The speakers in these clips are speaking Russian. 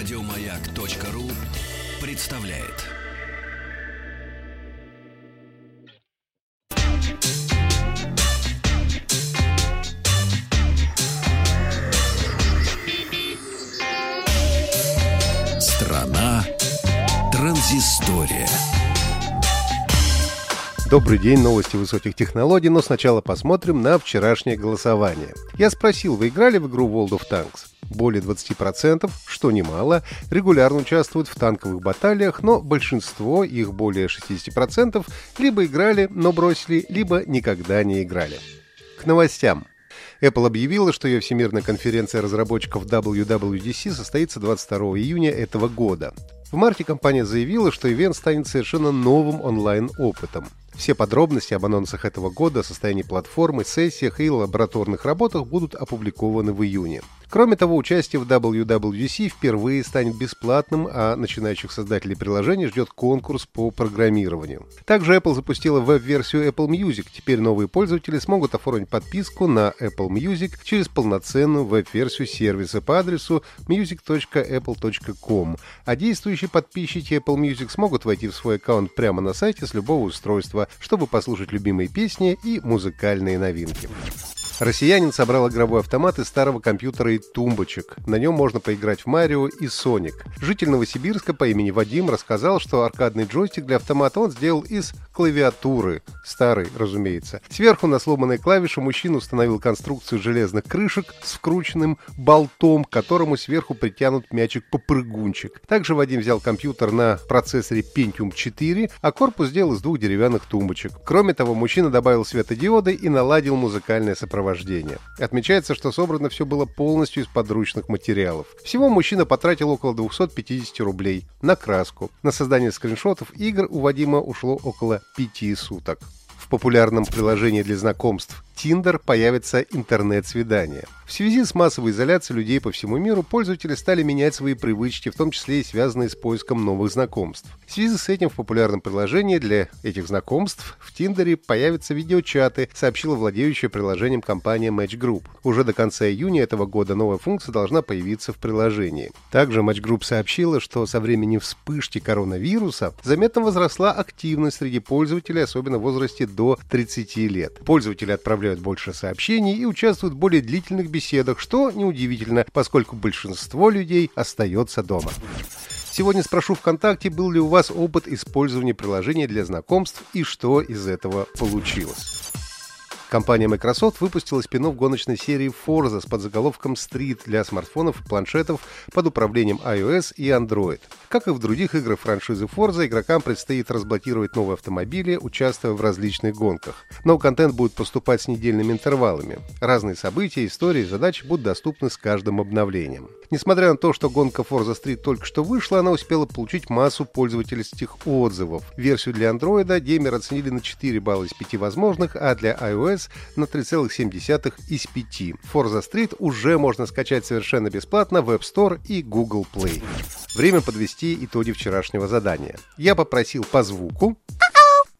Радиомаяк.ру представляет. Страна транзистория. Добрый день, новости высоких технологий, но сначала посмотрим на вчерашнее голосование. Я спросил, вы играли в игру World of Tanks? Более 20%, что немало, регулярно участвуют в танковых баталиях, но большинство, их более 60%, либо играли, но бросили, либо никогда не играли. К новостям. Apple объявила, что ее всемирная конференция разработчиков WWDC состоится 22 июня этого года. В марте компания заявила, что ивент станет совершенно новым онлайн-опытом. Все подробности об анонсах этого года, состоянии платформы, сессиях и лабораторных работах будут опубликованы в июне. Кроме того, участие в WWDC впервые станет бесплатным, а начинающих создателей приложений ждет конкурс по программированию. Также Apple запустила веб-версию Apple Music. Теперь новые пользователи смогут оформить подписку на Apple Music через полноценную веб-версию сервиса по адресу music.apple.com, а действующие подписчики Apple Music смогут войти в свой аккаунт прямо на сайте с любого устройства, чтобы послушать любимые песни и музыкальные новинки. Россиянин собрал игровой автомат из старого компьютера и тумбочек. На нем можно поиграть в Марио и Соник. Житель Новосибирска по имени Вадим рассказал, что аркадный джойстик для автомата он сделал из клавиатуры. Старый, разумеется. Сверху на сломанной клавише мужчина установил конструкцию железных крышек с вкрученным болтом, к которому сверху притянут мячик-попрыгунчик. Также Вадим взял компьютер на процессоре Pentium 4, а корпус сделал из двух деревянных тумбочек. Кроме того, мужчина добавил светодиоды и наладил музыкальное сопровождение сопровождения. Отмечается, что собрано все было полностью из подручных материалов. Всего мужчина потратил около 250 рублей на краску. На создание скриншотов игр у Вадима ушло около 5 суток. В популярном приложении для знакомств Tinder появится интернет-свидание. В связи с массовой изоляцией людей по всему миру пользователи стали менять свои привычки, в том числе и связанные с поиском новых знакомств. В связи с этим в популярном приложении для этих знакомств в Тиндере появятся видеочаты, сообщила владеющая приложением компания Match Group. Уже до конца июня этого года новая функция должна появиться в приложении. Также Match Group сообщила, что со времени вспышки коронавируса заметно возросла активность среди пользователей, особенно в возрасте до 30 лет. Пользователи отправляют больше сообщений и участвуют в более длительных беседах, что неудивительно, поскольку большинство людей остается дома. Сегодня спрошу ВКонтакте, был ли у вас опыт использования приложения для знакомств и что из этого получилось. Компания Microsoft выпустила спин гоночной серии Forza с подзаголовком Street для смартфонов и планшетов под управлением iOS и Android. Как и в других играх франшизы Forza, игрокам предстоит разблокировать новые автомобили, участвуя в различных гонках. Новый контент будет поступать с недельными интервалами. Разные события, истории, задачи будут доступны с каждым обновлением. Несмотря на то, что гонка Forza Street только что вышла, она успела получить массу пользовательских отзывов. Версию для Android геймеры оценили на 4 балла из 5 возможных, а для iOS iOS на 3,7 из 5. Forza Street уже можно скачать совершенно бесплатно в App Store и Google Play. Время подвести итоги вчерашнего задания. Я попросил по звуку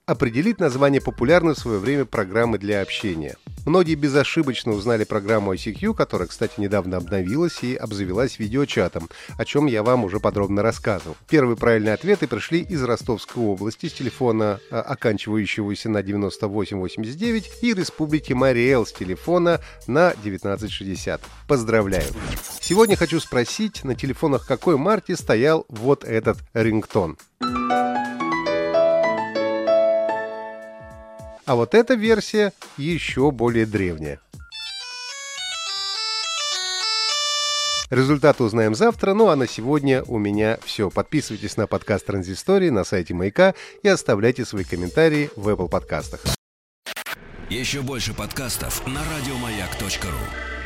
определить название популярной в свое время программы для общения. Многие безошибочно узнали программу ICQ, которая, кстати, недавно обновилась и обзавелась видеочатом, о чем я вам уже подробно рассказывал. Первые правильные ответы пришли из Ростовской области с телефона, а, оканчивающегося на 9889, и Республики Мариэл с телефона на 1960. Поздравляю! Сегодня хочу спросить, на телефонах какой марки стоял вот этот рингтон. А вот эта версия еще более древняя. Результаты узнаем завтра, ну а на сегодня у меня все. Подписывайтесь на подкаст Транзистории на сайте Маяка и оставляйте свои комментарии в Apple подкастах. Еще больше подкастов на радиомаяк.ру